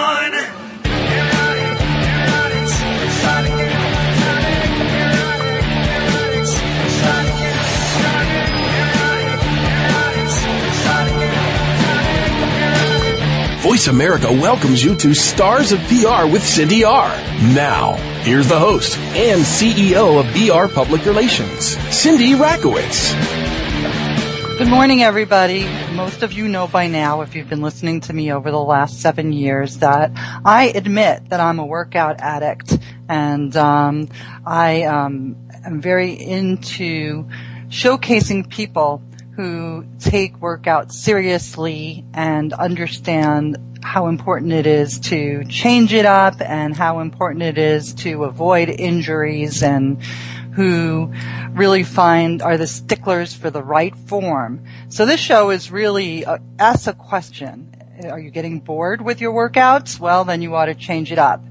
on. Voice America welcomes you to Stars of PR with Cindy R. Now, here's the host and CEO of VR Public Relations, Cindy Rakowitz. Good morning, everybody. Most of you know by now, if you've been listening to me over the last seven years, that I admit that I'm a workout addict, and um, I um, am very into showcasing people who take workout seriously and understand how important it is to change it up and how important it is to avoid injuries and who really find are the sticklers for the right form. So this show is really uh, ask a question. Are you getting bored with your workouts? Well, then you ought to change it up.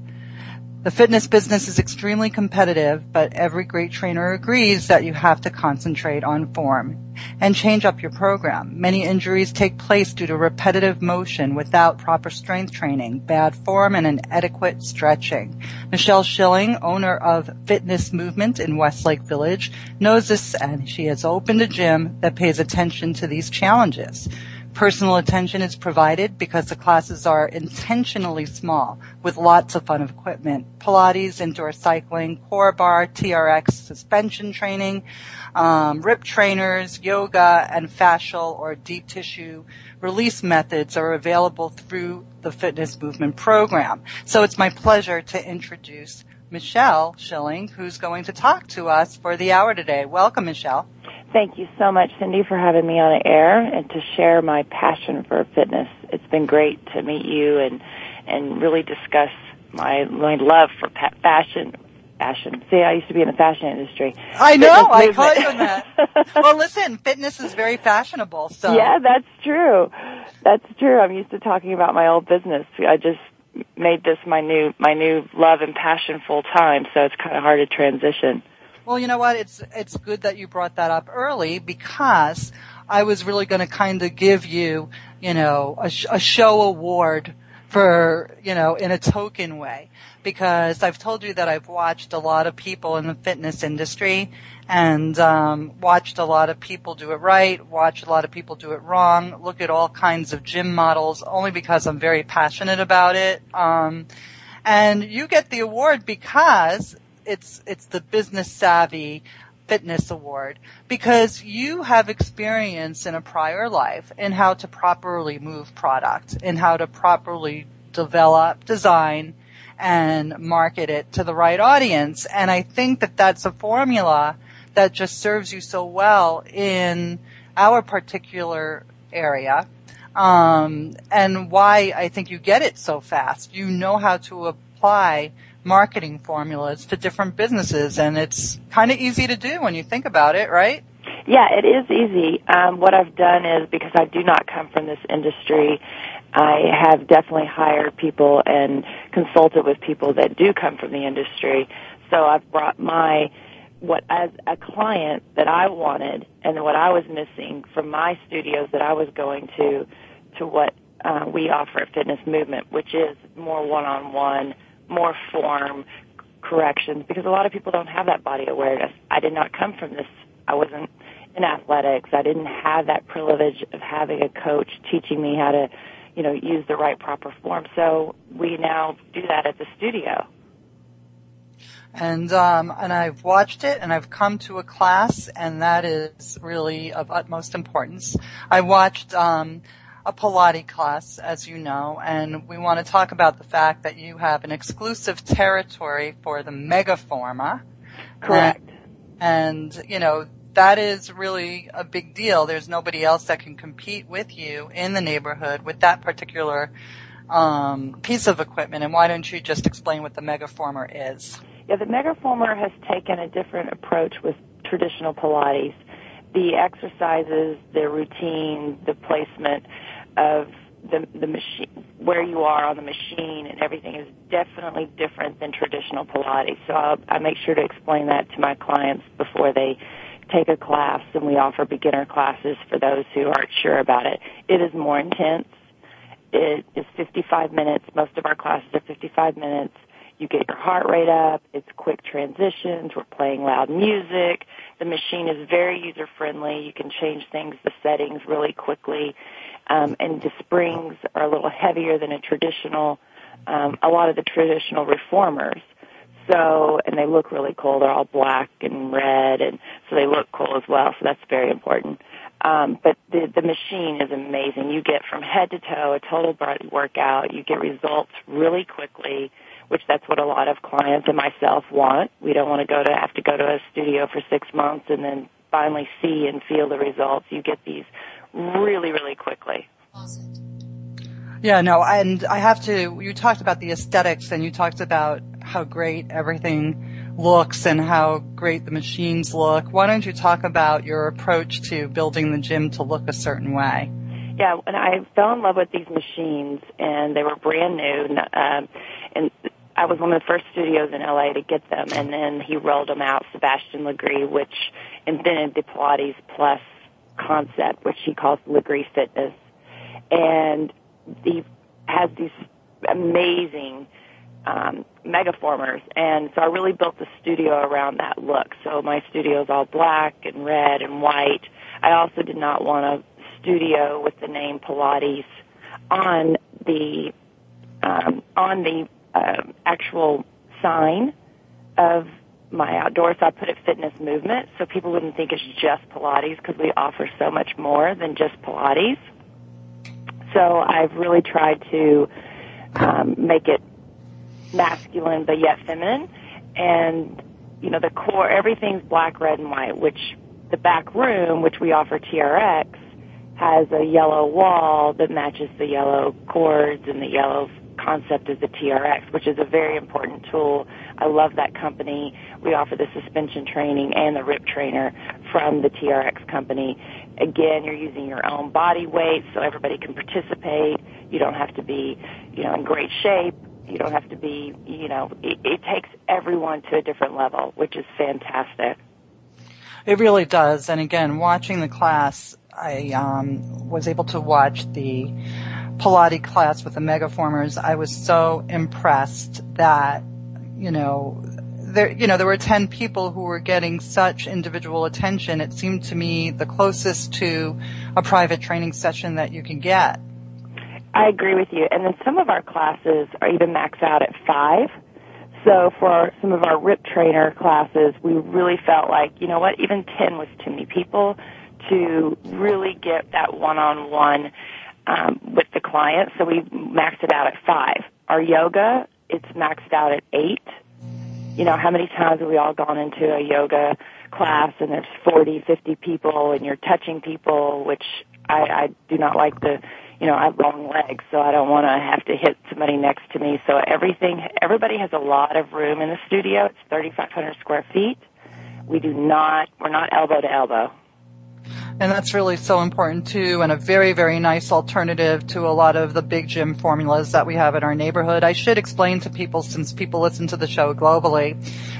The fitness business is extremely competitive, but every great trainer agrees that you have to concentrate on form and change up your program. Many injuries take place due to repetitive motion without proper strength training, bad form, and inadequate stretching. Michelle Shilling, owner of Fitness Movement in Westlake Village, knows this and she has opened a gym that pays attention to these challenges. Personal attention is provided because the classes are intentionally small with lots of fun equipment. Pilates, indoor cycling, Core Barre, TRX, suspension training, um, rip trainers, yoga, and fascial or deep tissue release methods are available through the fitness movement program. So it's my pleasure to introduce Michelle Shilling, who's going to talk to us for the hour today. Welcome, Michelle. Thank you so much, Cindy, for having me on air and to share my passion for fitness. It's been great to meet you and and really discuss my my love for pa- fashion. Fashion. See, I used to be in the fashion industry. I know. I caught you on that. well, listen, fitness is very fashionable. So Yeah, that's true. That's true. I'm used to talking about my old business. I just made this my new my new love and passion full time, so it's kind of hard to transition. Well, you know what? It's it's good that you brought that up early because I was really going to kind of give you, you know, a, a show award for, you know, in a token way because I've told you that I've watched a lot of people in the fitness industry and um, watched a lot of people do it right, watched a lot of people do it wrong, look at all kinds of gym models only because I'm very passionate about it. Um, and you get the award because it's it's the business savvy fitness award because you have experience in a prior life in how to properly move product and how to properly develop design and market it to the right audience. And i think that that's a formula that just serves you so well in our particular area um, and why i think you get it so fast. You know how to apply marketing formulas to different businesses and it's kind of easy to do when you think about it, right? Yeah, it is easy. Um, what I've done is because I do not come from this industry, I have definitely hired people and consulted with people that do come from the industry. So I've brought my what as a client that I wanted and what I was missing from my studios that I was going to to what uh, we offer at Fitness Movement, which is more one-on-one more form corrections because a lot of people don't have that body awareness. I did not come from this. I wasn't in athletics. I didn't have that privilege of having a coach teaching me how to, you know, use the right proper form. So we now do that at the studio. And um, and I've watched it, and I've come to a class, and that is really of utmost importance. I watched um, a Pilates class, as you know, and we want to talk about the fact that you have an exclusive territory for the Megaformer. Correct. And, and, you know, that is really a big deal. There's nobody else that can compete with you in the neighborhood with that particular um, piece of equipment. And why don't you just explain what the Megaformer is? Yeah, the Megaformer has taken a different approach with traditional Pilates. The exercises, the routine, the placement of the the machine where you are on the machine and everything is definitely different than traditional Pilates. So I'll, I make sure to explain that to my clients before they take a class, and we offer beginner classes for those who aren't sure about it. It is more intense. it is 55 minutes. Most of our classes are 55 minutes. You get your heart rate up. It's quick transitions. We're playing loud music. The machine is very user friendly. You can change things, the settings really quickly. Um, and the springs are a little heavier than a traditional, um, a lot of the traditional reformers. So, and they look really cool. They're all black and red, and so they look cool as well. So that's very important. Um, but the the machine is amazing. You get from head to toe a total body workout. You get results really quickly, which that's what a lot of clients and myself want. We don't want to go to have to go to a studio for six months and then finally see and feel the results. You get these really, really quickly. Yeah, no, and I have to, you talked about the aesthetics and you talked about how great everything looks and how great the machines look. Why don't you talk about your approach to building the gym to look a certain way? Yeah, and I fell in love with these machines and they were brand new. Um, and I was one of the first studios in LA to get them, and then he rolled them out, Sebastien Lagree, which invented the Pilates Plus concept, which he calls Lagree Fitness. And he has these amazing um, megaformers, and so I really built the studio around that look. So my studio is all black and red and white. I also did not want a studio with the name Pilates on the um, on the uh, actual sign of my outdoor, so I put it fitness movement, so people wouldn't think it's just Pilates because we offer so much more than just Pilates. So I've really tried to um, make it masculine but yet feminine, and you know the core, everything's black, red, and white. Which the back room, which we offer TRX, has a yellow wall that matches the yellow cords and the yellow concept is the TRX, which is a very important tool. I love that company. We offer the suspension training and the RIP trainer from the TRX company. Again, you're using your own body weight so everybody can participate. You don't have to be, you know, in great shape. You don't have to be, you know, it, it takes everyone to a different level, which is fantastic. It really does. And again, watching the class, I um, was able to watch the Pilates class with the megaformers, I was so impressed that, you know, there, you know, there were 10 people who were getting such individual attention. It seemed to me the closest to a private training session that you can get. I agree with you. And then some of our classes are even maxed out at five. So for some of our RIP trainer classes, we really felt like, you know what, even 10 was too many people to really get that one-on-one um, with the client, so we maxed it out at five. Our yoga, it's maxed out at eight. You know, how many times have we all gone into a yoga class and there's 40, 50 people and you're touching people, which I, I do not like the, you know, I have long legs, so I don't want to have to hit somebody next to me. So everything, everybody has a lot of room in the studio. It's 3,500 square feet. We do not, we're not elbow to elbow. And that's really so important too, and a very, very nice alternative to a lot of the big gym formulas that we have in our neighborhood. I should explain to people, since people listen to the show globally,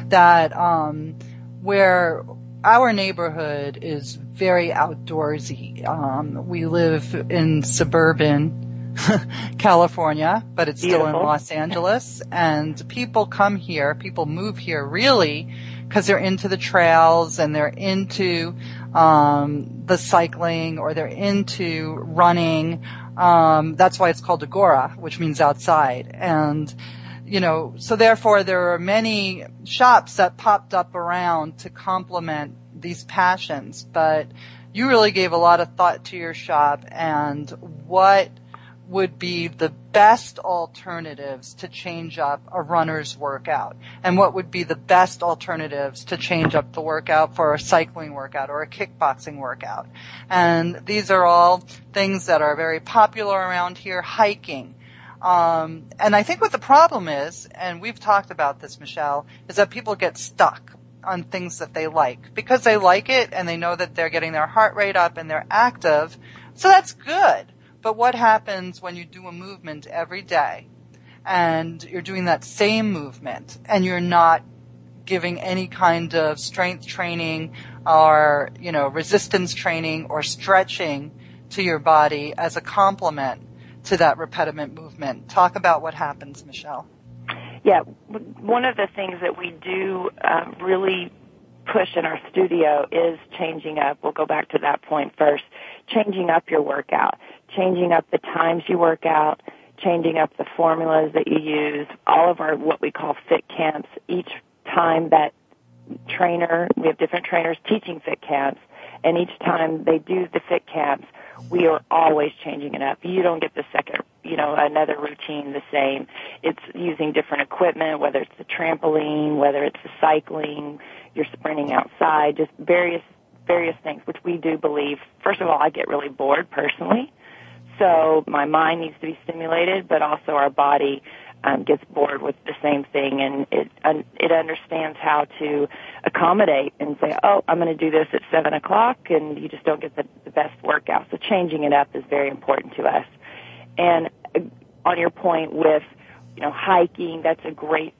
that um, where our neighborhood is very outdoorsy. Um, we live in suburban California, but it's Beautiful. still in Los Angeles, and people come here, people move here really because they're into the trails and they're into um, the cycling or they're into running. Um, that's why it's called Agoura, which means outside. And, you know, so therefore there are many shops that popped up around to complement these passions, but you really gave a lot of thought to your shop and what would be the best alternatives to change up a runner's workout and what would be the best alternatives to change up the workout for a cycling workout or a kickboxing workout. And these are all things that are very popular around here, hiking. Um, and I think what the problem is, and we've talked about this, Michelle, is that people get stuck on things that they like because they like it and they know that they're getting their heart rate up and they're active. So that's good but what happens when you do a movement every day and you're doing that same movement and you're not giving any kind of strength training or, you know, resistance training or stretching to your body as a complement to that repetitive movement. Talk about what happens, Michelle. Yeah, one of the things that we do um, really push in our studio is changing up. We'll go back to that point first. Changing up your workout, changing up the times you work out, changing up the formulas that you use. All of our what we call fit camps. Each time that trainer, we have different trainers teaching fit camps, and each time they do the fit camps, we are always changing it up. You don't get the second, you know, another routine the same. It's using different equipment, whether it's the trampoline, whether it's the cycling, you're sprinting outside, just various various things, which we do believe. First of all, I get really bored personally, so my mind needs to be stimulated, but also our body um, gets bored with the same thing, and it un- it understands how to accommodate and say, "Oh, I'm going to do this at seven o'clock," and you just don't get the, the best workout. So changing it up is very important to us. And uh, on your point with you know hiking, that's a great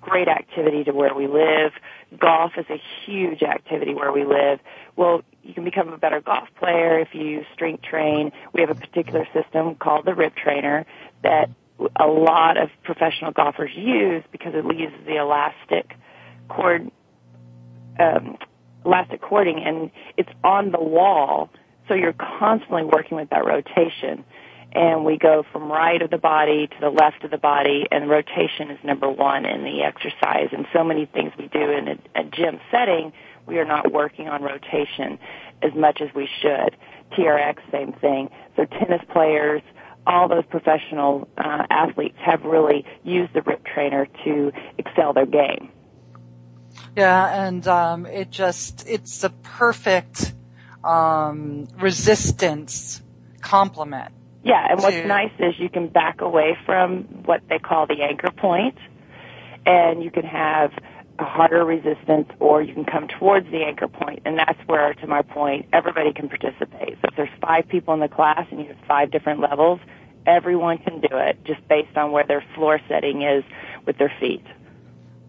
great activity to where we live. Golf is a huge activity where we live. Well, you can become a better golf player if you strength train. We have a particular system called the Rip Trainer that a lot of professional golfers use because it uses the elastic cord, um, elastic cording, and it's on the wall, so you're constantly working with that rotation. And we go from right of the body to the left of the body, and rotation is number one in the exercise. And so many things we do in a, a gym setting, we are not working on rotation as much as we should. TRX, same thing. So tennis players, all those professional uh, athletes have really used the RIP trainer to excel their game. Yeah, and um, it just it's the perfect um, resistance complement. Yeah, and what's nice is you can back away from what they call the anchor point, and you can have a harder resistance, or you can come towards the anchor point, and that's where, to my point, everybody can participate. So if there's five people in the class and you have five different levels, everyone can do it, just based on where their floor setting is with their feet.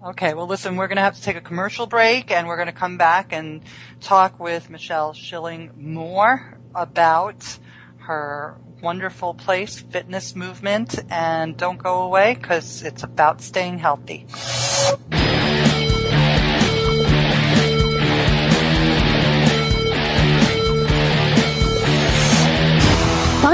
Okay, well listen, we're going to have to take a commercial break and we're going to come back and talk with Michelle Shilling more about her wonderful place, fitness movement, and don't go away because it's about staying healthy.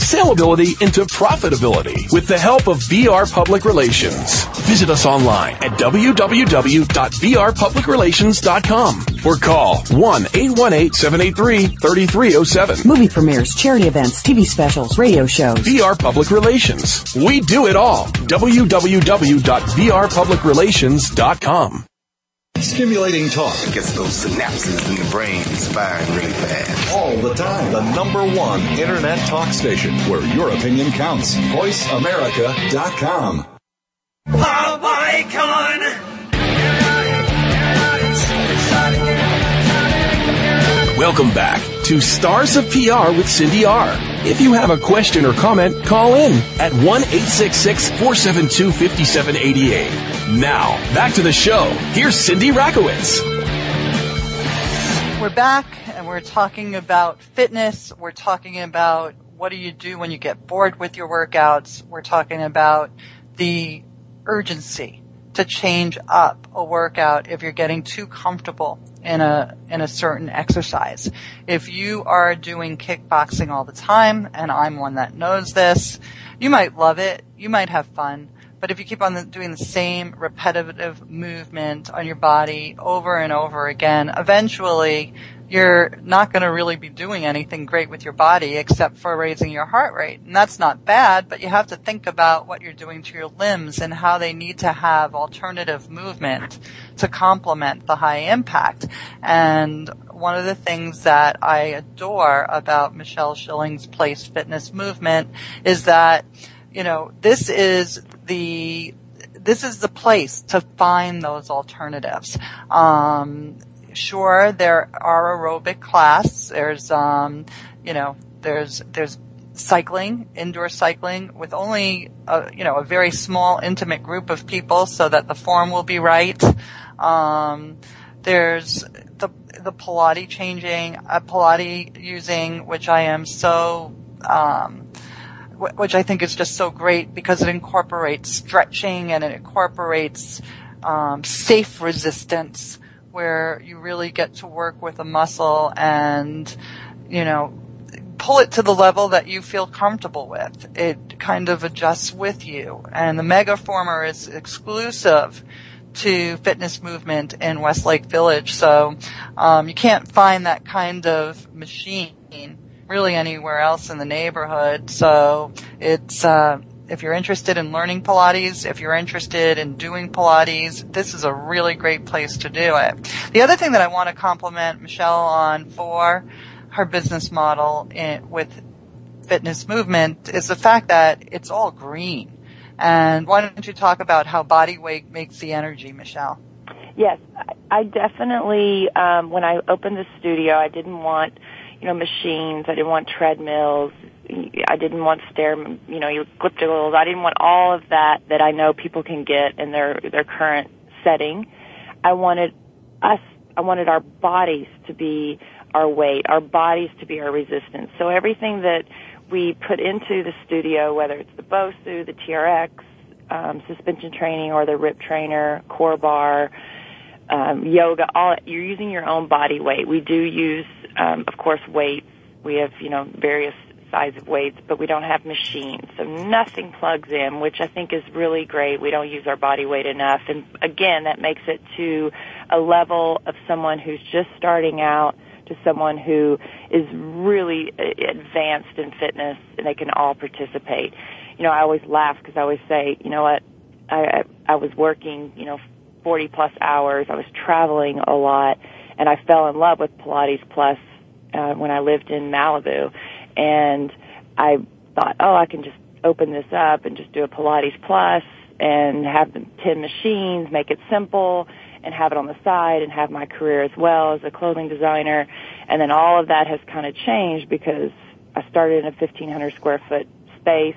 saleability into profitability with the help of VR Public Relations. Visit us online at www.vrpublicrelations.com or call 1-818-783-3307. Movie premieres, charity events, TV specials, radio shows. VR Public Relations. We do it all. www.vrpublicrelations.com. Stimulating talk. It gets those synapses in the brain firing really fast. All the time. The number one internet talk station where your opinion counts. VoiceAmerica.com. Pop icon! Welcome back to Stars of PR with Cindy R. If you have a question or comment, call in at 1 472 5788. Now, back to the show. Here's Cindy Rakowitz. We're back and we're talking about fitness. We're talking about what do you do when you get bored with your workouts. We're talking about the urgency to change up a workout if you're getting too comfortable in a in a certain exercise. If you are doing kickboxing all the time, and I'm one that knows this, you might love it, you might have fun, but if you keep on the, doing the same repetitive movement on your body over and over again, eventually you're not going to really be doing anything great with your body except for raising your heart rate. And that's not bad, but you have to think about what you're doing to your limbs and how they need to have alternative movement to complement the high impact. And one of the things that I adore about Michelle Shilling's Place Fitness Movement is that, you know, this is the this is the place to find those alternatives. Um, sure, there are aerobic class. There's, um, you know, there's there's cycling, indoor cycling, with only a, you know a very small, intimate group of people, so that the form will be right. Um, there's the the Pilates changing, uh, Pilates using, which I am so. Um, which I think is just so great because it incorporates stretching and it incorporates um, safe resistance where you really get to work with a muscle and, you know, pull it to the level that you feel comfortable with. It kind of adjusts with you. And the Megaformer is exclusive to fitness movement in Westlake Village. So, um, you can't find that kind of machine really anywhere else in the neighborhood. So it's, uh, if you're interested in learning Pilates, if you're interested in doing Pilates, this is a really great place to do it. The other thing that I want to compliment Michelle on for her business model in, with fitness movement is the fact that it's all green. And why don't you talk about how body weight makes the energy, Michelle? Yes, I definitely, um, when I opened the studio, I didn't want you know, machines. I didn't want treadmills. I didn't want stair, you know, ellipticals. I didn't want all of that that I know people can get in their their current setting. I wanted us. I wanted our bodies to be our weight, our bodies to be our resistance. So everything that we put into the studio, whether it's the BOSU, the TRX, um, suspension training, or the RIP trainer, Core Barre, um, yoga, all you're using your own body weight. We do use um, of course, weights. We have, you know, various size of weights, but we don't have machines. So nothing plugs in, which I think is really great. We don't use our body weight enough. And again, that makes it to a level of someone who's just starting out to someone who is really advanced in fitness and they can all participate. You know, I always laugh because I always say, you know what, I, I, I was working, you know, 40 plus hours. I was traveling a lot and I fell in love with Pilates Plus uh, when I lived in Malibu, and I thought, oh, I can just open this up and just do a Pilates Plus and have the 10 machines, make it simple, and have it on the side and have my career as well as a clothing designer. And then all of that has kind of changed because I started in a 1500 square foot space.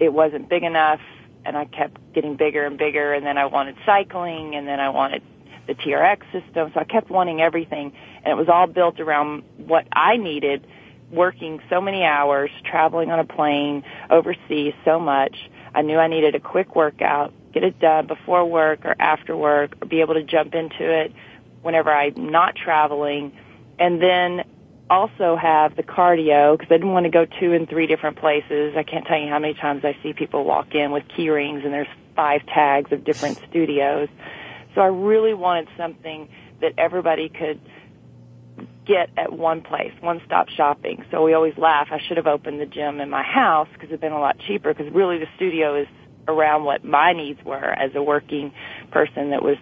It wasn't big enough and I kept getting bigger and bigger and then I wanted cycling and then I wanted the TRX system. So I kept wanting everything and it was all built around what I needed working so many hours, traveling on a plane overseas so much. I knew I needed a quick workout, get it done before work or after work or be able to jump into it whenever I'm not traveling and then also have the cardio because I didn't want to go two and three different places. I can't tell you how many times I see people walk in with key rings and there's five tags of different studios. So I really wanted something that everybody could get at one place, one stop shopping. So we always laugh. I should have opened the gym in my house because it'd been a lot cheaper because really the studio is around what my needs were as a working person that was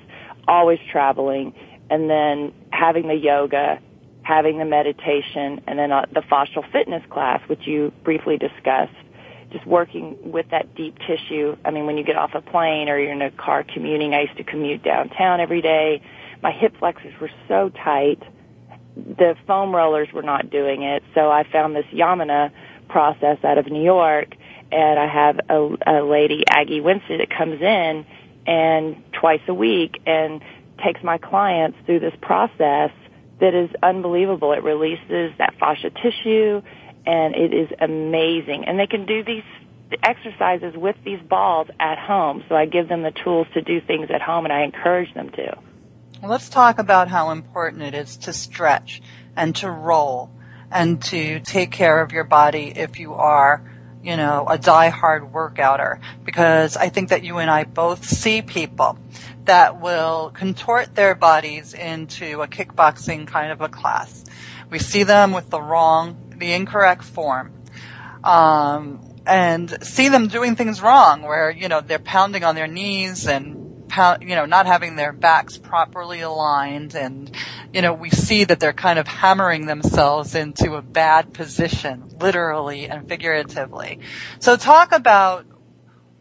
always traveling and then having the yoga, having the meditation, and then uh, the fascial fitness class, which you briefly discussed just working with that deep tissue. I mean, when you get off a plane or you're in a car commuting, I used to commute downtown every day. My hip flexors were so tight. The foam rollers were not doing it. So I found this Yamuna process out of New York and I have a, a lady, Aggie Winston, that comes in and twice a week and takes my clients through this process that is unbelievable. It releases that fascia tissue and it is amazing. And they can do these exercises with these balls at home. So I give them the tools to do things at home and I encourage them to. Let's talk about how important it is to stretch and to roll and to take care of your body if you are, you know, a die-hard workouter because I think that you and I both see people that will contort their bodies into a kickboxing kind of a class. We see them with the wrong, the incorrect form. Um, and see them doing things wrong where, you know, they're pounding on their knees and you know, not having their backs properly aligned and, you know, we see that they're kind of hammering themselves into a bad position, literally and figuratively. So talk about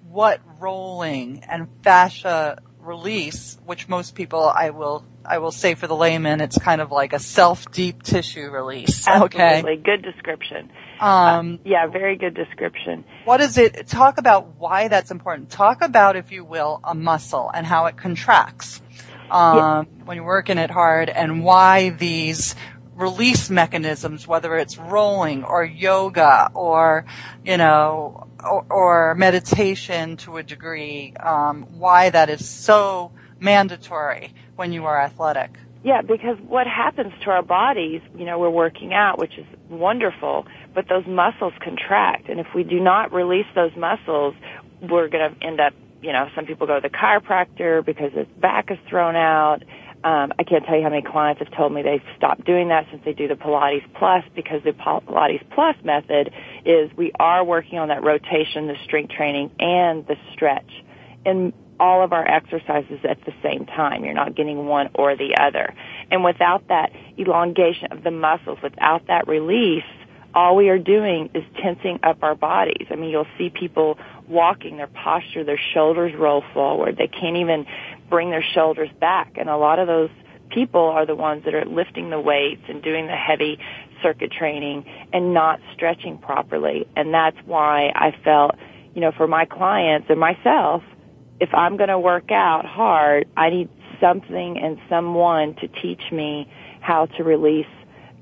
what rolling and fascia release, which most people I will I will say for the layman, it's kind of like a self deep tissue release. Absolutely, Okay. good description. Um, uh, yeah, very good description. What is it? Talk about why that's important. Talk about, if you will, a muscle and how it contracts um, yeah. when you're working it hard, and why these release mechanisms, whether it's rolling or yoga or you know or, or meditation to a degree, um, why that is so mandatory when you are athletic. Yeah, because what happens to our bodies, you know, we're working out, which is wonderful, but those muscles contract. And if we do not release those muscles, we're going to end up, you know, some people go to the chiropractor because his back is thrown out. Um, I can't tell you how many clients have told me they've stopped doing that since they do the Pilates Plus because the Pilates Plus method is we are working on that rotation, the strength training, and the stretch. And all of our exercises at the same time. You're not getting one or the other. And without that elongation of the muscles, without that release, all we are doing is tensing up our bodies. I mean, you'll see people walking, their posture, their shoulders roll forward. They can't even bring their shoulders back. And a lot of those people are the ones that are lifting the weights and doing the heavy circuit training and not stretching properly. And that's why I felt, you know, for my clients and myself, if I'm going to work out hard, I need something and someone to teach me how to release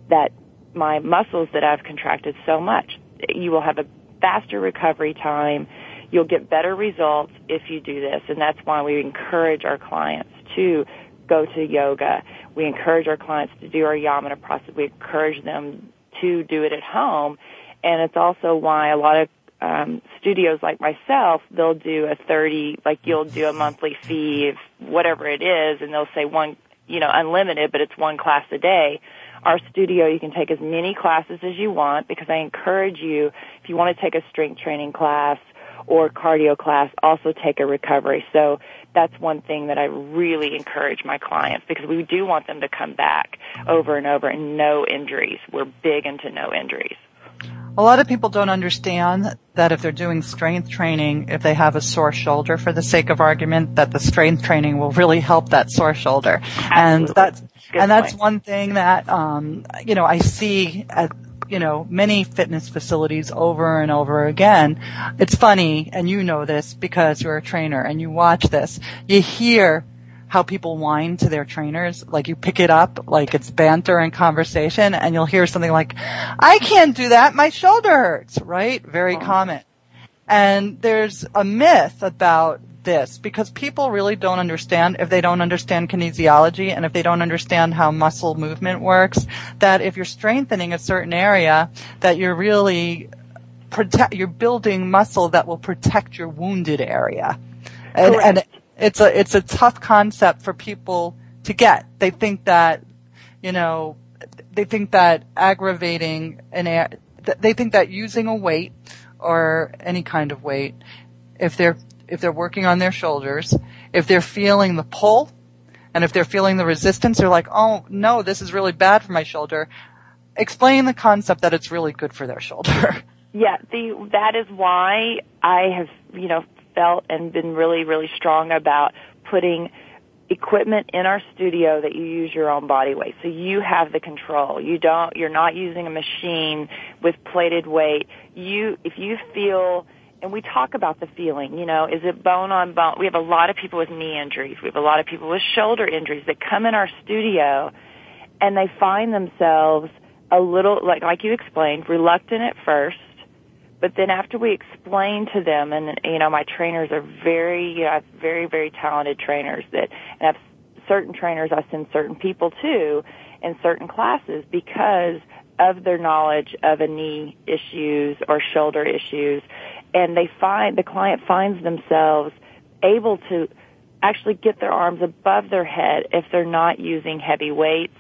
that my muscles that I've contracted so much. You will have a faster recovery time. You'll get better results if you do this. And that's why we encourage our clients to go to yoga. We encourage our clients to do our Yamuna process. We encourage them to do it at home. And it's also why a lot of um, studios like myself, they'll do a 30, like you'll do a monthly fee, of whatever it is, and they'll say one, you know, unlimited, but it's one class a day. Our studio, you can take as many classes as you want because I encourage you, if you want to take a strength training class or cardio class, also take a recovery. So that's one thing that I really encourage my clients because we do want them to come back over and over and no injuries. We're big into no injuries. A lot of people don't understand that if they're doing strength training, if they have a sore shoulder for the sake of argument, that the strength training will really help that sore shoulder. Absolutely. And that's, Good and that's point. one thing that, um, you know, I see at, you know, many fitness facilities over and over again. It's funny, and you know this because you're a trainer and you watch this. You hear how people whine to their trainers. Like you pick it up, like it's banter and conversation, and you'll hear something like, I can't do that, my shoulder hurts, right? Very oh. common. And there's a myth about this because people really don't understand if they don't understand kinesiology and if they don't understand how muscle movement works, that if you're strengthening a certain area, that you're really protect, you're building muscle that will protect your wounded area. And, and it's a, it's a tough concept for people to get. They think that, you know, they think that aggravating an, they think that using a weight or any kind of weight, if they're, if they're working on their shoulders, if they're feeling the pull, and if they're feeling the resistance, they're like, oh no, this is really bad for my shoulder. Explain the concept that it's really good for their shoulder. Yeah, the that is why I have you know felt and been really really strong about putting equipment in our studio that you use your own body weight. So you have the control. You don't you're not using a machine with plated weight. You if you feel and we talk about the feeling, you know, is it bone on bone? We have a lot of people with knee injuries. We have a lot of people with shoulder injuries that come in our studio and they find themselves a little like like you explained, reluctant at first but then after we explain to them, and you know, my trainers are very, you know, I have very, very talented trainers that, and I have certain trainers I send certain people to in certain classes because of their knowledge of a knee issues or shoulder issues and they find the client finds themselves able to actually get their arms above their head if they're not using heavy weights.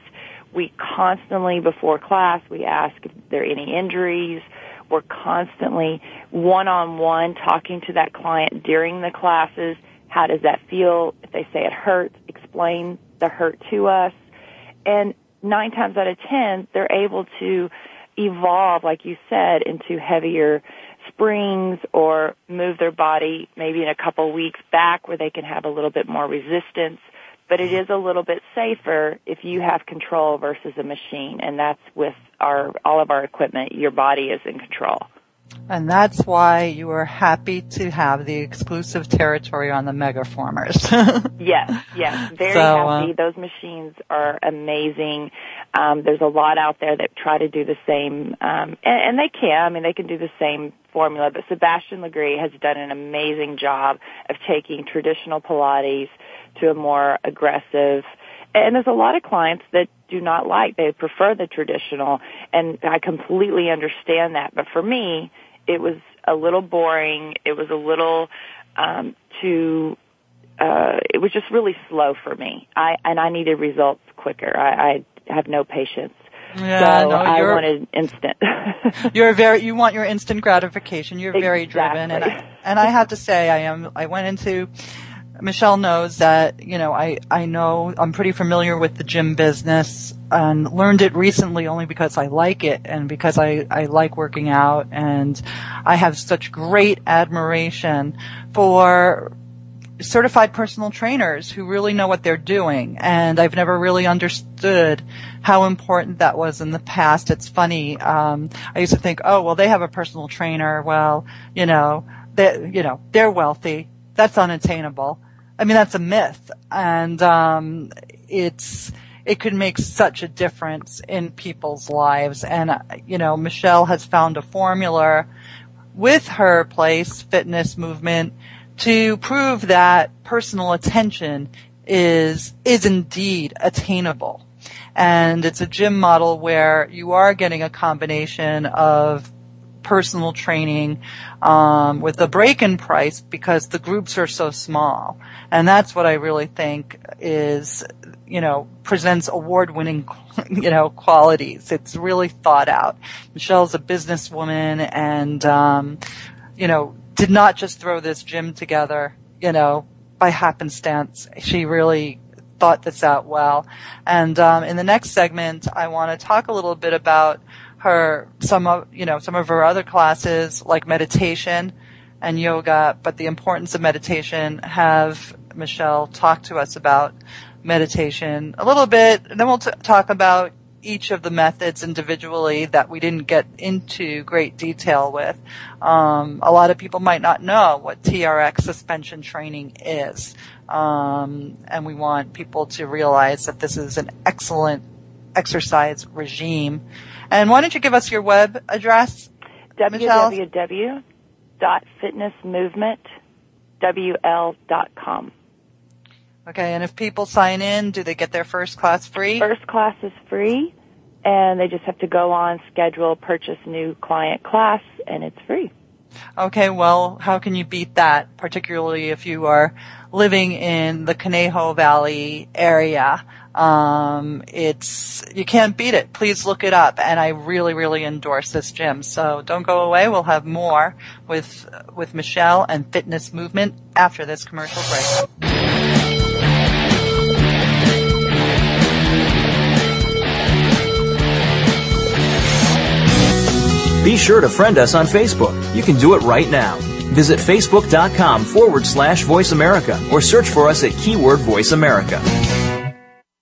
We constantly before class we ask if there are any injuries. We're constantly one on one talking to that client during the classes. How does that feel? If they say it hurts, explain the hurt to us. And nine times out of ten, they're able to evolve, like you said, into heavier springs or move their body maybe in a couple weeks back where they can have a little bit more resistance. But it is a little bit safer if you have control versus a machine, and that's with our all of our equipment. Your body is in control. And that's why you are happy to have the exclusive territory on the megaformers. yes, yes, very So, happy. uh, Those machines are amazing. Um, there's a lot out there that try to do the same, um, and, and they can. I mean, they can do the same formula. But Sebastien Lagree has done an amazing job of taking traditional Pilates to a more aggressive. And there's a lot of clients that do not like, they prefer the traditional, and I completely understand that. But for me, it was a little boring. It was a little um, too. Uh, it was just really slow for me. I and I needed results quicker. I, I have no patience. Yeah, so no, I wanted instant. You're very, you want your instant gratification. You're very driven. And I, and I have to say, I am, I went into, Michelle knows that, you know, I, I know, I'm pretty familiar with the gym business and learned it recently only because I like it and because I, I like working out and I have such great admiration for certified personal trainers who really know what they're doing. And I've never really understood how important that was in the past. It's funny. Um, I used to think, oh, well, they have a personal trainer. Well, you know, they, you know, they're wealthy. That's unattainable. I mean, that's a myth. And, um, it's, it could make such a difference in people's lives. And, uh, you know, Michelle has found a formula with her place, fitness movement, to prove that personal attention is, is indeed attainable. And it's a gym model where you are getting a combination of personal training um, with a break-in price because the groups are so small, and that's what I really think is, you know, presents award-winning, you know, qualities. It's really thought out. Michelle's a businesswoman, and um, you know, did not just throw this gym together, you know, by happenstance. She really thought this out well. And um, in the next segment, I want to talk a little bit about her some of you know some of her other classes like meditation and yoga, but the importance of meditation. Have Michelle talk to us about meditation a little bit, and then we'll t- talk about each of the methods individually that we didn't get into great detail with. Um, a lot of people might not know what TRX suspension training is, um, and we want people to realize that this is an excellent exercise regime. And why don't you give us your web address? Www.fitnessmovementwl.com. Okay, and if people sign in, do they get their first class free? First class is free, and they just have to go on, schedule, purchase new client class, and it's free. Okay, well, how can you beat that, particularly if you are living in the Conejo Valley area? Um, it's, you can't beat it. Please look it up. And I really, really endorse this gym. So don't go away. We'll have more with, with Michelle and fitness movement after this commercial break. Be sure to friend us on Facebook. You can do it right now. Visit facebook.com forward slash voice America or search for us at keyword voice America.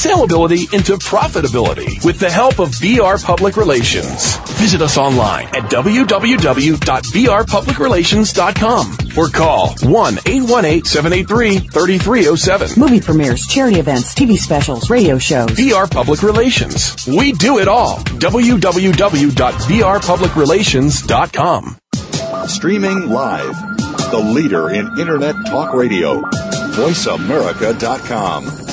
salability into profitability with the help of VR Public Relations. Visit us online at www.vrpublicrelations.com or call 1-818-783-3307. Movie premieres, charity events, TV specials, radio shows. VR Public Relations. We do it all. www.vrpublicrelations.com. Streaming live. The leader in Internet talk radio. VoiceAmerica.com.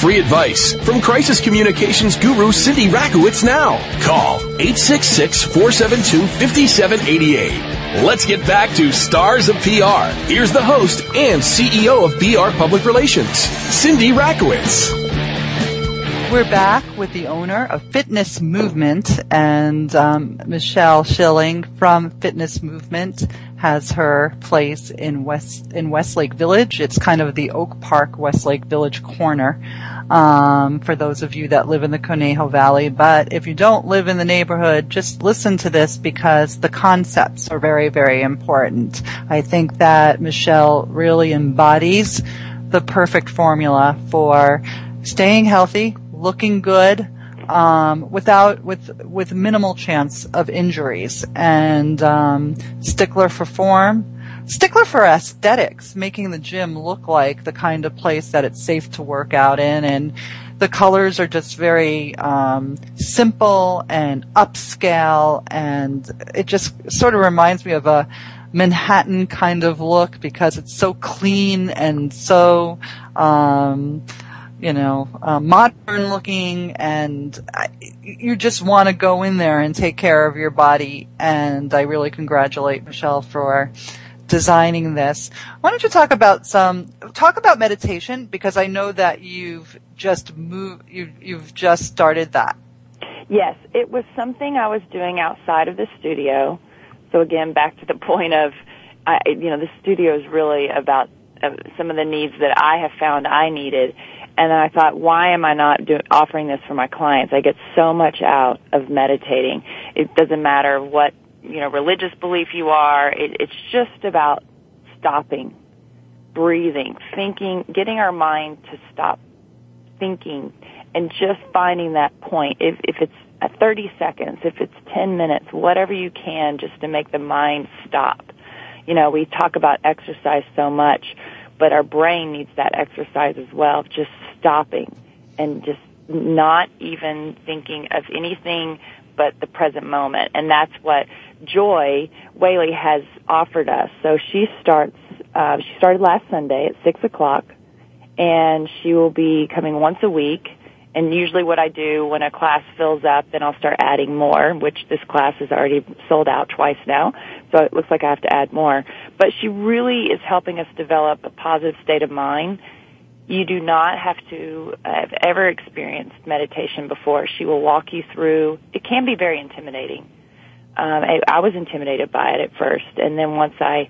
free advice from crisis communications guru Cindy Rakowitz now. Call 866-472-5788. Let's get back to Stars of PR. Here's the host and CEO of VR Public Relations, Cindy Rakowitz. We're back with the owner of Fitness Movement and um, Michelle Shilling from Fitness Movement has her place in West in Westlake Village. It's kind of the Oak Park Westlake Village corner um, for those of you that live in the Conejo Valley. But if you don't live in the neighborhood, just listen to this because the concepts are very very important. I think that Michelle really embodies the perfect formula for staying healthy, looking good, um, without with with minimal chance of injuries, and um, stickler for form, stickler for aesthetics, making the gym look like the kind of place that it's safe to work out in, and the colors are just very um, simple and upscale, and it just sort of reminds me of a Manhattan kind of look because it's so clean and so um, you know, uh, modern looking and I, you just want to go in there and take care of your body. And I really congratulate Michelle for designing this. Why don't you talk about some, talk about meditation because I know that you've just moved, you, you've just started that. Yes, it was something I was doing outside of the studio. So again, back to the point of, I, you know, the studio is really about uh, some of the needs that I have found I needed and then I thought, why am I not do, offering this for my clients? I get so much out of meditating. It doesn't matter what you know religious belief you are. It, it's just about stopping, breathing, thinking, getting our mind to stop thinking, and just finding that point. If if it's at 30 seconds, if it's 10 minutes, whatever you can, just to make the mind stop. You know, we talk about exercise so much but our brain needs that exercise as well, just stopping and just not even thinking of anything but the present moment. And that's what Joy Whaley has offered us. So she starts, uh, she started last Sunday at 6 o'clock, and she will be coming once a week. And usually what I do when a class fills up, then I'll start adding more, which this class is already sold out twice now. So it looks like I have to add more. But she really is helping us develop a positive state of mind. You do not have to have ever experienced meditation before. She will walk you through. It can be very intimidating. Um, I, I was intimidated by it at first, and then once I,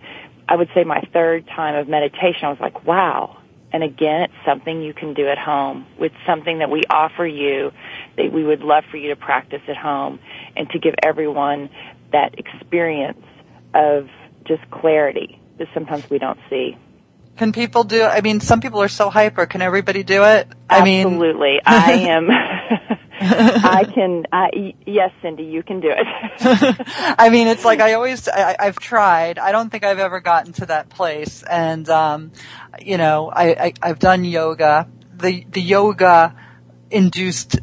I would say my third time of meditation, I was like, wow. And again, it's something you can do at home. It's something that we offer you that we would love for you to practice at home and to give everyone that experience of just clarity that sometimes we don't see. Can people do? I mean, some people are so hyper. Can everybody do it? I Absolutely. Mean, I am. I can. I, yes, Cindy, you can do it. I mean, it's like I always. I, I've tried. I don't think I've ever gotten to that place. And um, you know, I, I I've done yoga. The the yoga induced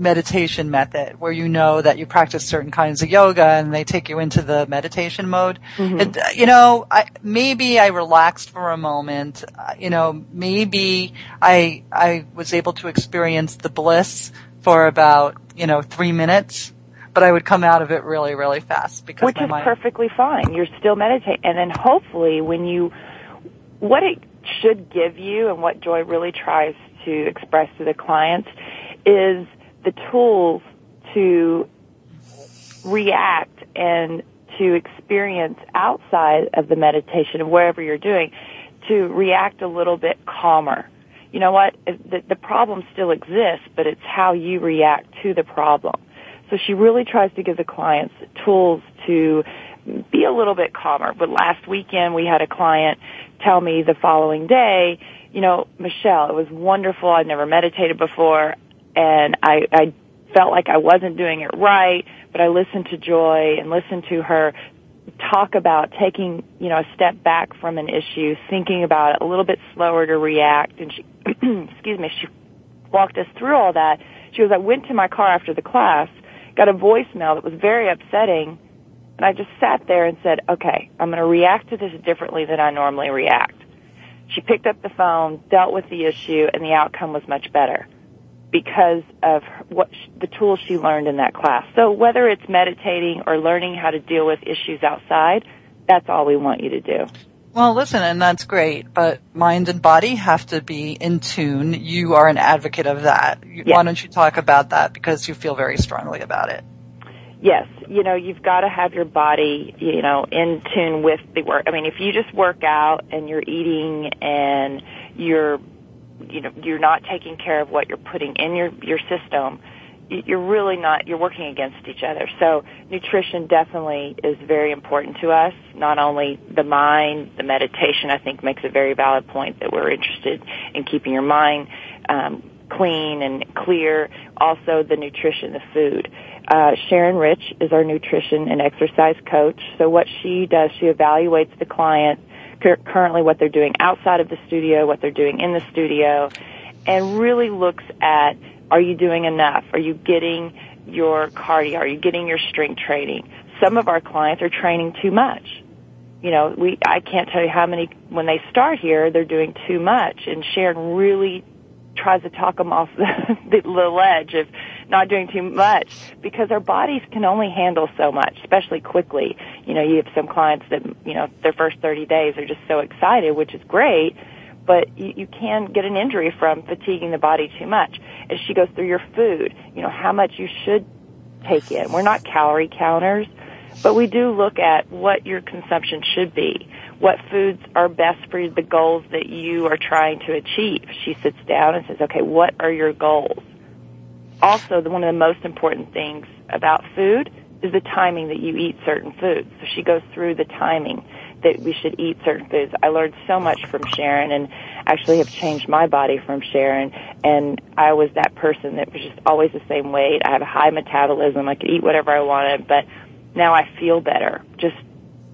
meditation method where you know that you practice certain kinds of yoga and they take you into the meditation mode. Mm-hmm. And, uh, you know, I, maybe I relaxed for a moment. Uh, you know, maybe I, I was able to experience the bliss for about, you know, three minutes. But I would come out of it really, really fast because which is mind- perfectly fine. You're still meditating, and then hopefully, when you, what it should give you, and what Joy really tries to express to the clients, is the tools to react and to experience outside of the meditation of wherever you're doing to react a little bit calmer. You know what? The, the problem still exists, but it's how you react to the problem. So she really tries to give the clients tools to be a little bit calmer. But last weekend we had a client tell me the following day, you know, Michelle, it was wonderful. I'd never meditated before and I, I felt like I wasn't doing it right, but I listened to Joy and listened to her talk about taking, you know, a step back from an issue, thinking about it a little bit slower to react. And she, excuse me, she walked us through all that. She was, I went to my car after the class, got a voicemail that was very upsetting, and I just sat there and said, okay, I'm going to react to this differently than I normally react. She picked up the phone, dealt with the issue, and the outcome was much better because of what the tools she learned in that class. So whether it's meditating or learning how to deal with issues outside, that's all we want you to do. Well, listen, and that's great, but mind and body have to be in tune. You are an advocate of that. Yes. Why don't you talk about that because you feel very strongly about it? Yes, you know, you've got to have your body, you know, in tune with the work. I mean, if you just work out and you're eating and you're you know you're not taking care of what you're putting in your your system you're really not you're working against each other. So nutrition definitely is very important to us. Not only the mind the meditation i think makes a very valid point that we're interested in keeping your mind um, clean and clear. Also the nutrition the food. Uh, sharon rich is our nutrition and exercise coach. So what she does she evaluates the client currently what they're doing outside of the studio, what they're doing in the studio, and really looks at are you doing enough? Are you getting your cardio? Are you getting your strength training? Some of our clients are training too much. You know, we I can't tell you how many when they start here they're doing too much, and Sharon really tries to talk them off the, the ledge of not doing too much because our bodies can only handle so much, especially quickly. You know, you have some clients that, you know, their first 30 days are just so excited, which is great, but you, you can get an injury from fatiguing the body too much. As she goes through your food, you know, how much you should take in. We're not calorie counters, but we do look at what your consumption should be. What foods are best for the goals that you are trying to achieve? She sits down and says, okay, what are your goals? also the, one of the most important things about food is the timing that you eat certain foods. So she goes through the timing that we should eat certain foods. I learned so much from Sharon and actually have changed my body from Sharon and I was that person that was just always the same weight. I have a high metabolism. I could eat whatever I wanted, but now I feel better just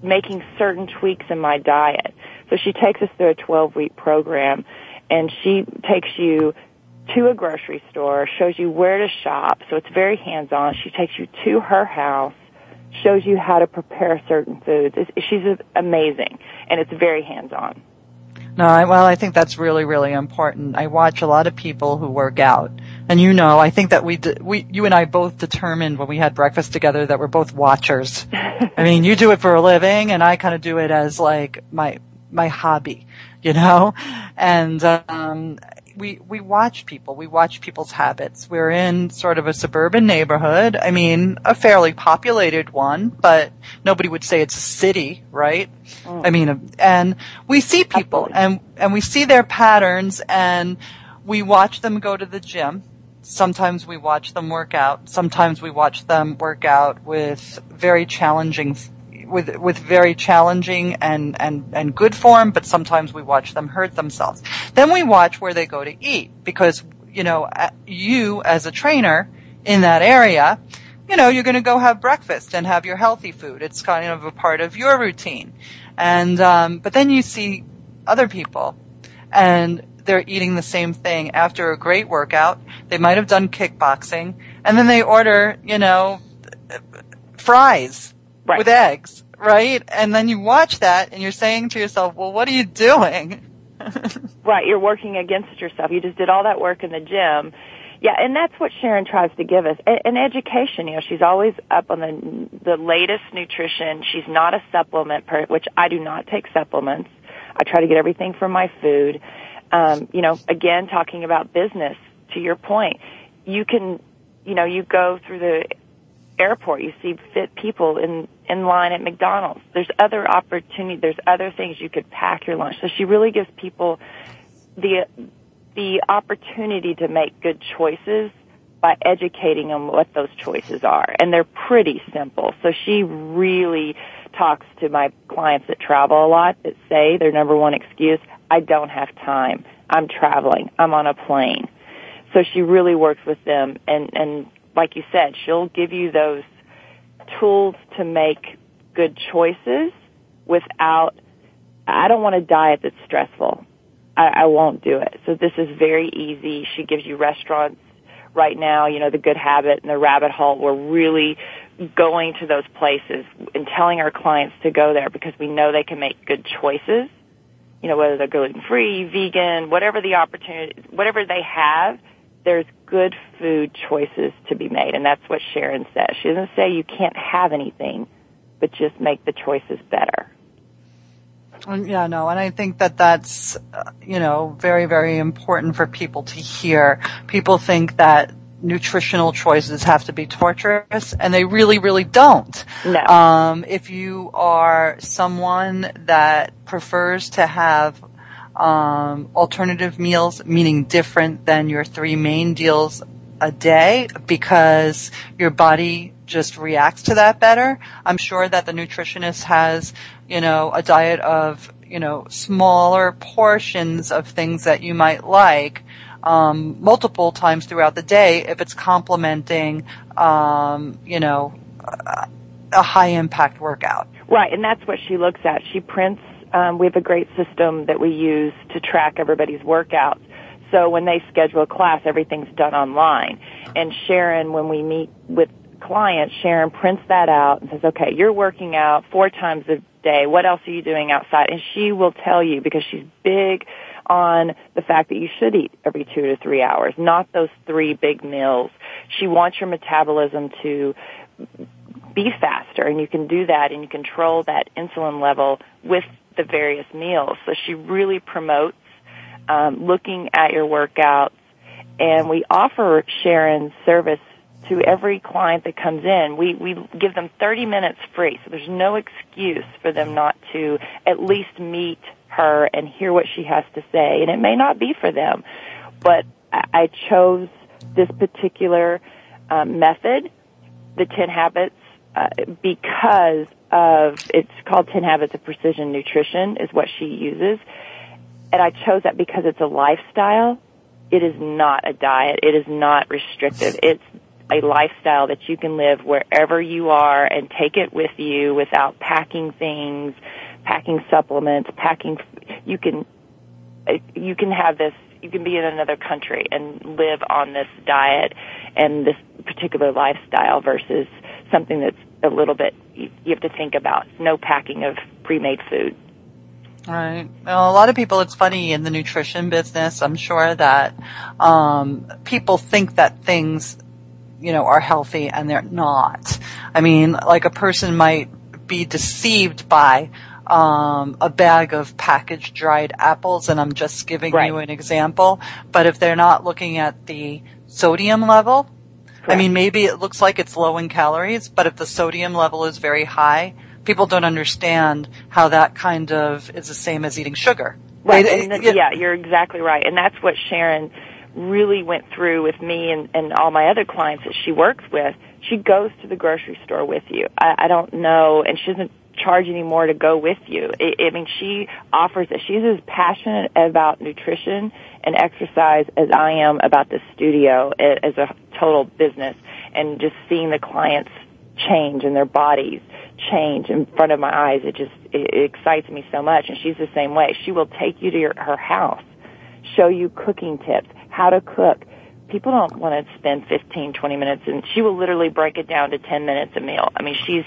making certain tweaks in my diet. So she takes us through a 12 week program and she takes you to a grocery store, shows you where to shop, so it's very hands-on. She takes you to her house, shows you how to prepare certain foods. It's, she's amazing, and it's very hands-on. No, I, well, I think that's really, really important. I watch a lot of people who work out, and you know, I think that we, we, you and I both determined when we had breakfast together that we're both watchers. I mean, you do it for a living, and I kind of do it as like my my hobby, you know, and um, we we watch people. We watch people's habits. We're in sort of a suburban neighborhood. I mean, a fairly populated one, but nobody would say it's a city, right? Mm. I mean, and we see people and and we see their patterns and we watch them go to the gym. Sometimes we watch them work out. Sometimes we watch them work out with very challenging with with very challenging and and and good form, but sometimes we watch them hurt themselves. Then we watch where they go to eat because you know you as a trainer in that area, you know you're going to go have breakfast and have your healthy food. It's kind of a part of your routine, and um, but then you see other people and they're eating the same thing after a great workout. They might have done kickboxing and then they order, you know, fries right. with eggs, right? And then you watch that and you're saying to yourself, well, what are you doing? right, you're working against yourself. You just did all that work in the gym. Yeah, and that's what Sharon tries to give us. An education, you know, she's always up on the the latest nutrition. She's not a supplement per, which I do not take supplements. I try to get everything from my food. Um, you know, again, talking about business, to your point, you can, you know, you go through the airport, you see fit people in in line at McDonald's. There's other opportunity. There's other things you could pack your lunch. So she really gives people the the opportunity to make good choices by educating them what those choices are. And they're pretty simple. So she really talks to my clients that travel a lot that say their number one excuse, I don't have time. I'm traveling. I'm on a plane. So she really works with them and, and like you said, she'll give you those tools to make good choices without, I don't want a diet that's stressful. I, I won't do it. So this is very easy. She gives you restaurants right now, you know, the good habit and the rabbit hole. We're really going to those places and telling our clients to go there because we know they can make good choices. You know, whether they're gluten free, vegan, whatever the opportunity, whatever they have, there's good food choices to be made. And that's what Sharon says. She doesn't say you can't have anything, but just make the choices better. Yeah, no, and I think that that's, uh, you know, very, very important for people to hear. People think that nutritional choices have to be torturous, and they really, really don't. No. Um, if you are someone that prefers to have um, alternative meals, meaning different than your three main deals a day, because your body just reacts to that better. I'm sure that the nutritionist has, you know, a diet of, you know, smaller portions of things that you might like um, multiple times throughout the day if it's complementing, um, you know, a high impact workout. Right, and that's what she looks at. She prints. Um, we have a great system that we use to track everybody's workouts. So when they schedule a class, everything's done online. And Sharon, when we meet with clients, Sharon prints that out and says, okay, you're working out four times a day. What else are you doing outside? And she will tell you because she's big on the fact that you should eat every two to three hours, not those three big meals. She wants your metabolism to be faster and you can do that and you control that insulin level with the various meals. So she really promotes um, looking at your workouts and we offer Sharon's service to every client that comes in. We, we give them 30 minutes free, so there's no excuse for them not to at least meet her and hear what she has to say. And it may not be for them, but I chose this particular um, method, the 10 habits, uh, because of, it's called 10 habits of precision nutrition is what she uses. And I chose that because it's a lifestyle. It is not a diet. It is not restrictive. It's a lifestyle that you can live wherever you are and take it with you without packing things, packing supplements, packing, you can, you can have this, you can be in another country and live on this diet and this particular lifestyle versus something that's a little bit, you have to think about. No packing of pre-made food. Right. Well, a lot of people, it's funny in the nutrition business. I'm sure that um, people think that things, you know, are healthy and they're not. I mean, like a person might be deceived by um, a bag of packaged dried apples, and I'm just giving right. you an example. But if they're not looking at the sodium level, I mean, maybe it looks like it's low in calories, but if the sodium level is very high, people don't understand how that kind of is the same as eating sugar. Right. and yeah, you're exactly right. And that's what Sharon really went through with me and, and all my other clients that she works with. She goes to the grocery store with you. I, I don't know, and she doesn't charge any more to go with you. I, I mean, she offers it. She's as passionate about nutrition and exercise as I am about the studio as a total business and just seeing the clients change and their bodies change in front of my eyes. It just, it, it excites me so much. And she's the same way. She will take you to your, her house, show you cooking tips, how to cook. People don't want to spend 15, 20 minutes and she will literally break it down to 10 minutes a meal. I mean, she's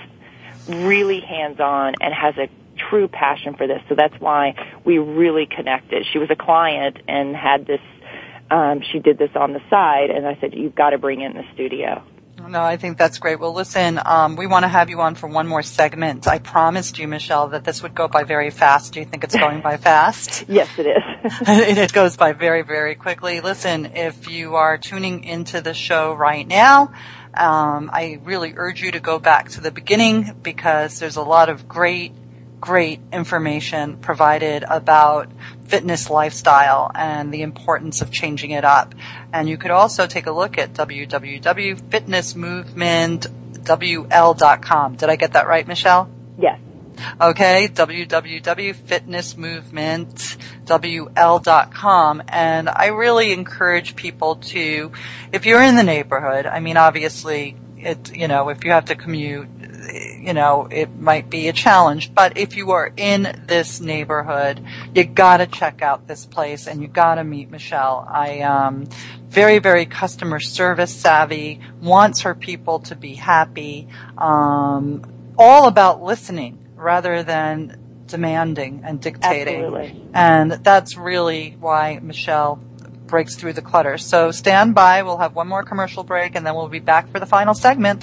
really hands-on and has a true passion for this. So that's why we really connected. She was a client and had this, um, she did this on the side and I said, you've got to bring it in the studio. No, I think that's great. Well, listen, um, we want to have you on for one more segment. I promised you, Michelle, that this would go by very fast. Do you think it's going by fast? yes, it is. it goes by very, very quickly. Listen, if you are tuning into the show right now, um, I really urge you to go back to the beginning because there's a lot of great great information provided about fitness lifestyle and the importance of changing it up. And you could also take a look at www.fitnessmovementwl.com. Did I get that right, Michelle? Yes. Okay, www.fitnessmovementwl.com. And I really encourage people to, if you're in the neighborhood, I mean, obviously, it, you know, if you have to commute, you know, it might be a challenge, but if you are in this neighborhood, you gotta check out this place and you gotta meet Michelle. I, um, very, very customer service savvy, wants her people to be happy, um, all about listening rather than demanding and dictating. Absolutely. And that's really why Michelle breaks through the clutter. So stand by. We'll have one more commercial break and then we'll be back for the final segment.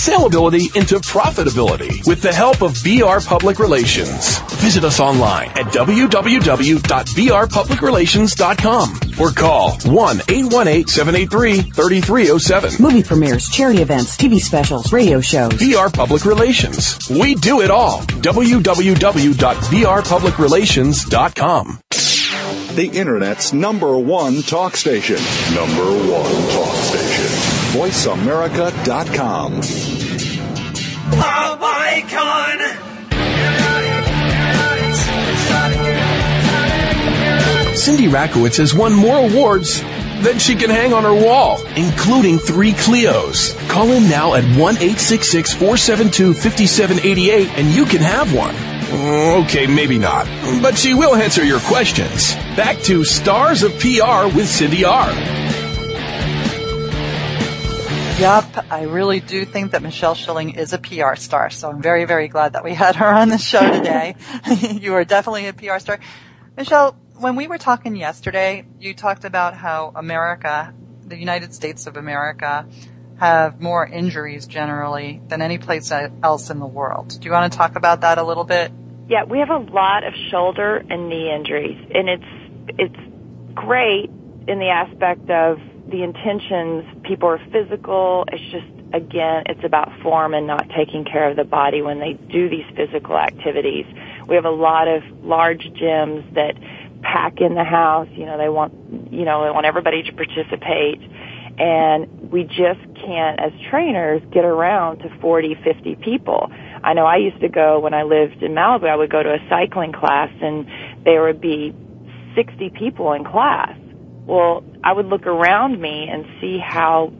saleability into profitability with the help of VR Public Relations. Visit us online at www.vrpublicrelations.com or call 1-818-783-3307. Movie premieres, charity events, TV specials, radio shows. VR Public Relations. We do it all. www.vrpublicrelations.com. The Internet's number one talk station. Number one talk station. VoiceAmerica.com. Pop icon. Cindy Rakowitz has won more awards than she can hang on her wall, including three Clios. Call in now at 1-866-472-5788 and you can have one. Mm, okay, maybe not. But she will answer your questions. Back to Stars of PR with Cindy R. Yep, I really do think that Michelle Shilling is a PR star, so I'm very, very glad that we had her on the show today. you are definitely a PR star. Michelle, when we were talking yesterday, you talked about how America, the United States of America, have more injuries generally than any place else in the world. Do you want to talk about that a little bit? Yeah, we have a lot of shoulder and knee injuries, and it's it's great in the aspect of the intentions. People are physical. It's just again, it's about form and not taking care of the body when they do these physical activities. We have a lot of large gyms that pack in the house. You know, they want you know they want everybody to participate, and we just can't, as trainers, get around to 40, 50 people. I know I used to go when I lived in Malibu. I would go to a cycling class, and there would be 60 people in class. Well, I would look around me and see how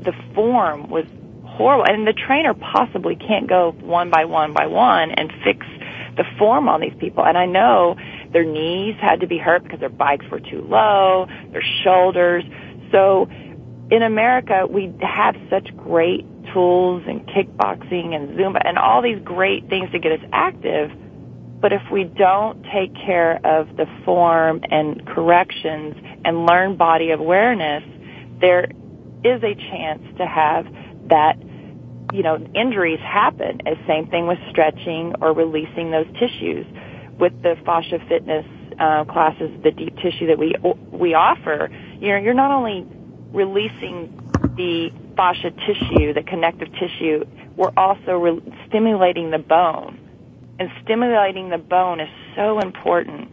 the form was horrible, and the trainer possibly can't go one by one by one and fix the form on these people. And I know their knees had to be hurt because their bikes were too low, their shoulders. So in America, we have such great tools and kickboxing and Zumba and all these great things to get us active. But if we don't take care of the form and corrections and learn body awareness, there is a chance to have that, you know, injuries happen. And same thing with stretching or releasing those tissues. With the fascia fitness uh, classes, the deep tissue that we we offer, you know, you're not only releasing the fascia tissue, the connective tissue, we're also re- stimulating the bone. And stimulating the bone is so important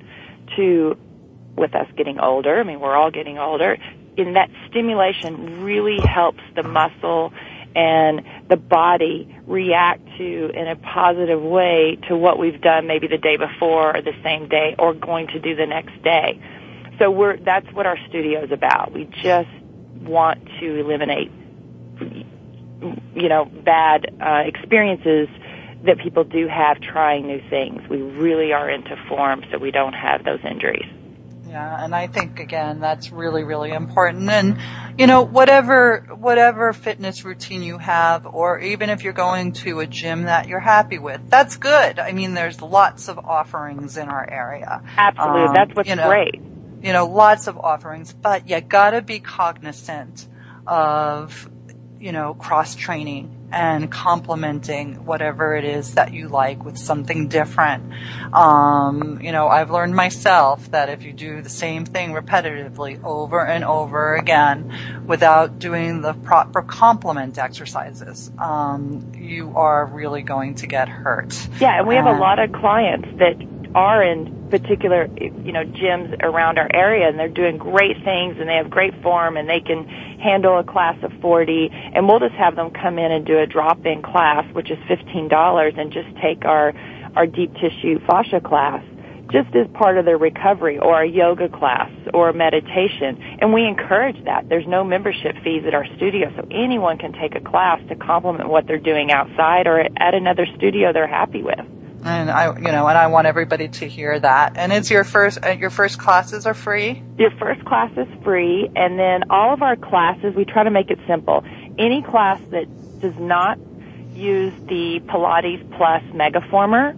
to, with us getting older, I mean, we're all getting older, in that stimulation really helps the muscle and the body react to in a positive way to what we've done maybe the day before or the same day or going to do the next day. So we're, that's what our studio is about. We just want to eliminate, you know, bad uh, experiences that people do have trying new things. We really are into form so we don't have those injuries. Yeah, and I think again that's really really important. And you know, whatever whatever fitness routine you have or even if you're going to a gym that you're happy with, that's good. I mean, there's lots of offerings in our area. Absolutely. Um, that's what's you know, great. You know, lots of offerings, but you got to be cognizant of you know, cross training and complementing whatever it is that you like with something different. Um, you know, I've learned myself that if you do the same thing repetitively over and over again without doing the proper complement exercises, um, you are really going to get hurt. Yeah, and we have a lot of clients that are in particular, you know, gyms around our area and they're doing great things and they have great form and they can handle a class of 40 and we'll just have them come in and do a drop-in class, which is $15 and just take our, our deep tissue fascia class just as part of their recovery or a yoga class or meditation. And we encourage that. There's no membership fees at our studio, so anyone can take a class to complement what they're doing outside or at another studio they're happy with and I, you know, and I want everybody to hear that. And it's your first, uh, your first classes are free. Your first class is free, and then all of our classes, we try to make it simple. Any class that does not use the Pilates Plus Megaformer,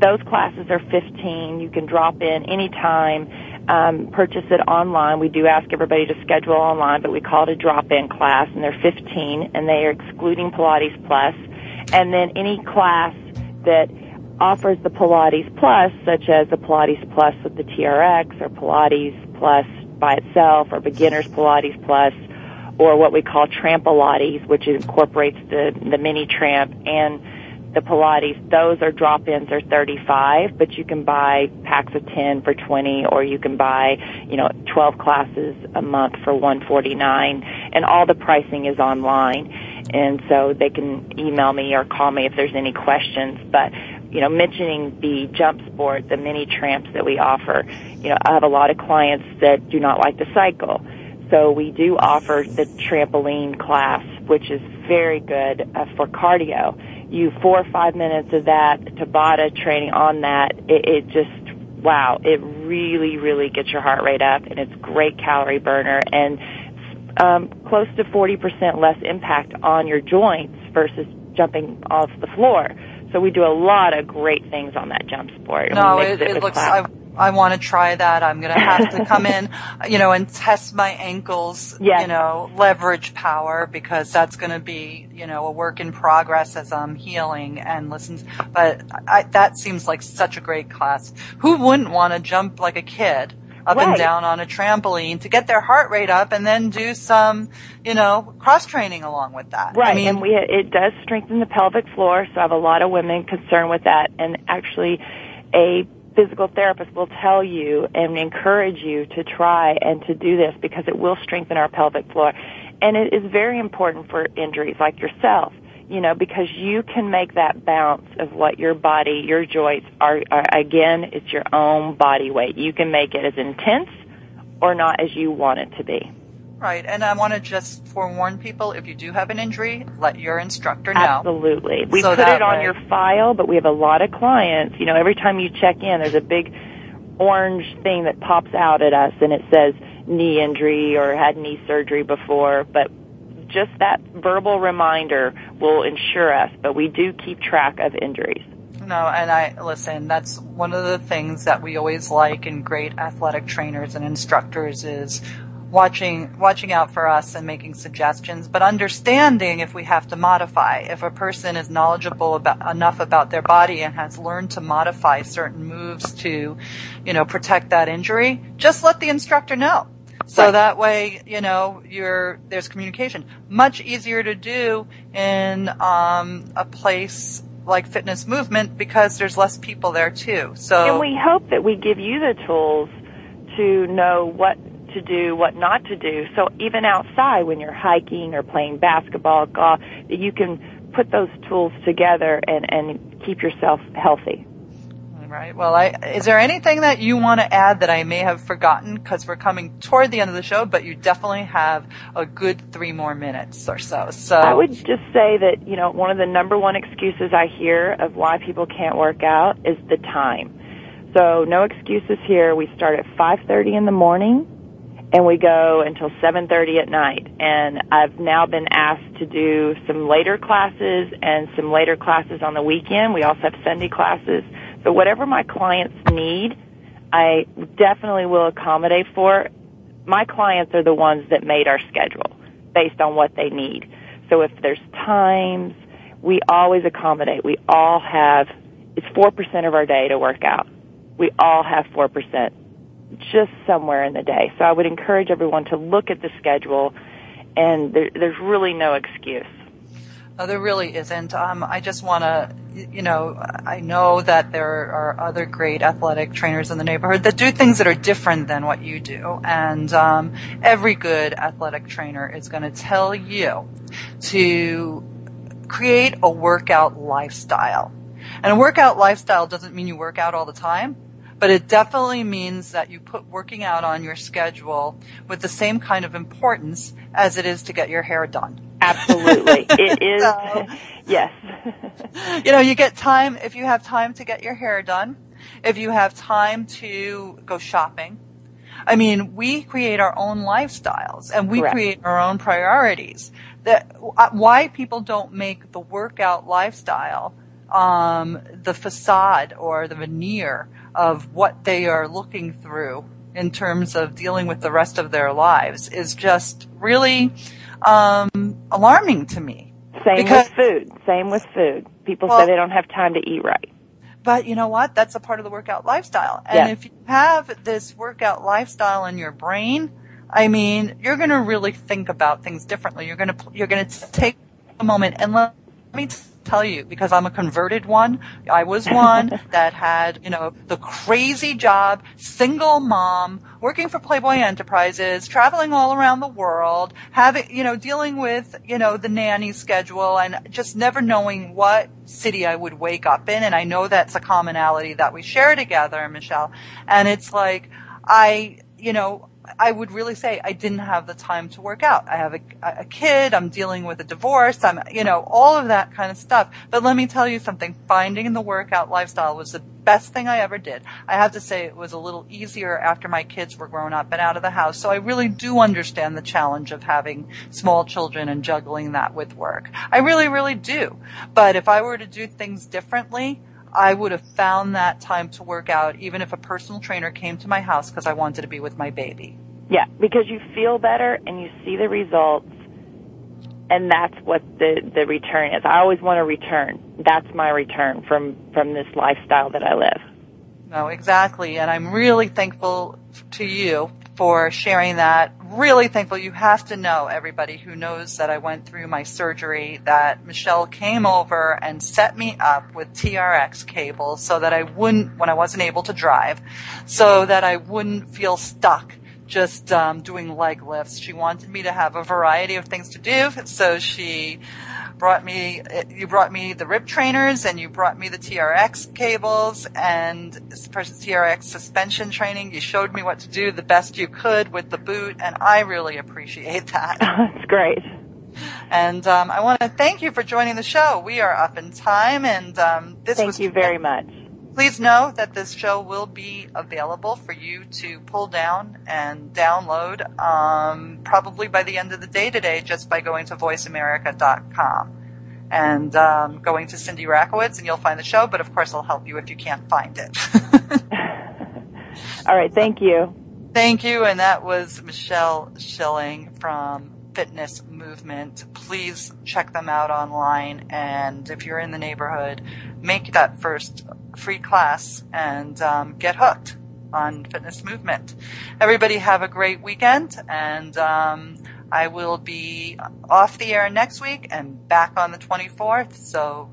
those classes are 15. You can drop in anytime. Um, purchase it online. We do ask everybody to schedule online, but we call it a drop-in class, and they're 15, and they are excluding Pilates Plus. And then any class that offers the Pilates Plus, such as the Pilates Plus with the TRX or Pilates Plus by itself or Beginner's Pilates Plus or what we call Trampilates, which incorporates the, the mini tramp and the Pilates. Those are drop-ins are 35, but you can buy packs of 10 for 20 or you can buy, you know, 12 classes a month for 149 and all the pricing is online. And so they can email me or call me if there's any questions, but you know, mentioning the jump sport, the mini tramps that we offer. You know, I have a lot of clients that do not like to cycle. So we do offer the trampoline class, which is very good uh, for cardio. You four or five minutes of that Tabata training on that, it, it just, wow, it really, really gets your heart rate up and it's great calorie burner and um, close to 40% less impact on your joints versus jumping off the floor. So we do a lot of great things on that jump sport. No, it, it, it looks. I, I want to try that. I'm going to have to come in, you know, and test my ankles, yes. you know, leverage power because that's going to be, you know, a work in progress as I'm healing and listen. But I, that seems like such a great class. Who wouldn't want to jump like a kid? Up right. and down on a trampoline to get their heart rate up and then do some, you know, cross training along with that. Right. I mean, and we, it does strengthen the pelvic floor. So I have a lot of women concerned with that. And actually a physical therapist will tell you and encourage you to try and to do this because it will strengthen our pelvic floor. And it is very important for injuries like yourself you know, because you can make that bounce of what your body, your joints are, are, again, it's your own body weight. You can make it as intense or not as you want it to be. Right, and I want to just forewarn people if you do have an injury, let your instructor know. Absolutely. We so put it on way. your file, but we have a lot of clients, you know, every time you check in, there's a big orange thing that pops out at us and it says knee injury or had knee surgery before, but just that verbal reminder will ensure us, but we do keep track of injuries. No, and I listen, that's one of the things that we always like in great athletic trainers and instructors is watching watching out for us and making suggestions, but understanding if we have to modify. If a person is knowledgeable about enough about their body and has learned to modify certain moves to, you know, protect that injury, just let the instructor know. So right. that way, you know, you're, there's communication. Much easier to do in um, a place like fitness movement because there's less people there too. So And we hope that we give you the tools to know what to do, what not to do. So even outside when you're hiking or playing basketball, golf, that you can put those tools together and, and keep yourself healthy. Right. Well, I, is there anything that you want to add that I may have forgotten? Because we're coming toward the end of the show, but you definitely have a good three more minutes or so. So I would just say that you know one of the number one excuses I hear of why people can't work out is the time. So no excuses here. We start at 5:30 in the morning and we go until 7:30 at night. And I've now been asked to do some later classes and some later classes on the weekend. We also have Sunday classes. So whatever my clients need, I definitely will accommodate for. My clients are the ones that made our schedule based on what they need. So if there's times, we always accommodate. We all have, it's 4% of our day to work out. We all have 4% just somewhere in the day. So I would encourage everyone to look at the schedule and there, there's really no excuse. No, there really isn't. Um, I just want to, you know, I know that there are other great athletic trainers in the neighborhood that do things that are different than what you do. And um, every good athletic trainer is going to tell you to create a workout lifestyle. And a workout lifestyle doesn't mean you work out all the time but it definitely means that you put working out on your schedule with the same kind of importance as it is to get your hair done. Absolutely. it is. So, yes. you know, you get time, if you have time to get your hair done, if you have time to go shopping. I mean, we create our own lifestyles and we Correct. create our own priorities. That uh, why people don't make the workout lifestyle um, the facade or the veneer of what they are looking through in terms of dealing with the rest of their lives is just really um, alarming to me. Same because, with food. Same with food. People well, say they don't have time to eat right. But you know what? That's a part of the workout lifestyle. And yes. if you have this workout lifestyle in your brain, I mean, you're going to really think about things differently. You're going to you're going to take a moment and let me tell you because I'm a converted one. I was one that had, you know, the crazy job, single mom, working for Playboy Enterprises, traveling all around the world, having, you know, dealing with, you know, the nanny schedule and just never knowing what city I would wake up in. And I know that's a commonality that we share together, Michelle. And it's like, I, you know, I would really say I didn't have the time to work out. I have a, a kid. I'm dealing with a divorce. I'm, you know, all of that kind of stuff. But let me tell you something. Finding the workout lifestyle was the best thing I ever did. I have to say it was a little easier after my kids were grown up and out of the house. So I really do understand the challenge of having small children and juggling that with work. I really, really do. But if I were to do things differently, I would have found that time to work out even if a personal trainer came to my house because I wanted to be with my baby. Yeah, because you feel better and you see the results and that's what the the return is. I always want a return. That's my return from from this lifestyle that I live. No, exactly. And I'm really thankful to you for sharing that. Really thankful. You have to know, everybody who knows that I went through my surgery, that Michelle came over and set me up with TRX cables so that I wouldn't, when I wasn't able to drive, so that I wouldn't feel stuck just um, doing leg lifts. She wanted me to have a variety of things to do, so she brought me, you brought me the RIP Trainers and you brought me the TRX cables and TRX suspension training. You showed me what to do the best you could with the boot and I really appreciate that. That's great. And um, I want to thank you for joining the show. We are up in time, and um, this thank was. Thank you very much. Please know that this show will be available for you to pull down and download um, probably by the end of the day today just by going to voiceamerica.com and um, going to Cindy Rakowitz and you'll find the show, but of course I'll help you if you can't find it. All right, thank you. Thank you, and that was Michelle Shilling from Fitness Movement. Please check them out online, and if you're in the neighborhood, make that first free class and um, get hooked on fitness movement. Everybody have a great weekend and um, I will be off the air next week and back on the 24th. So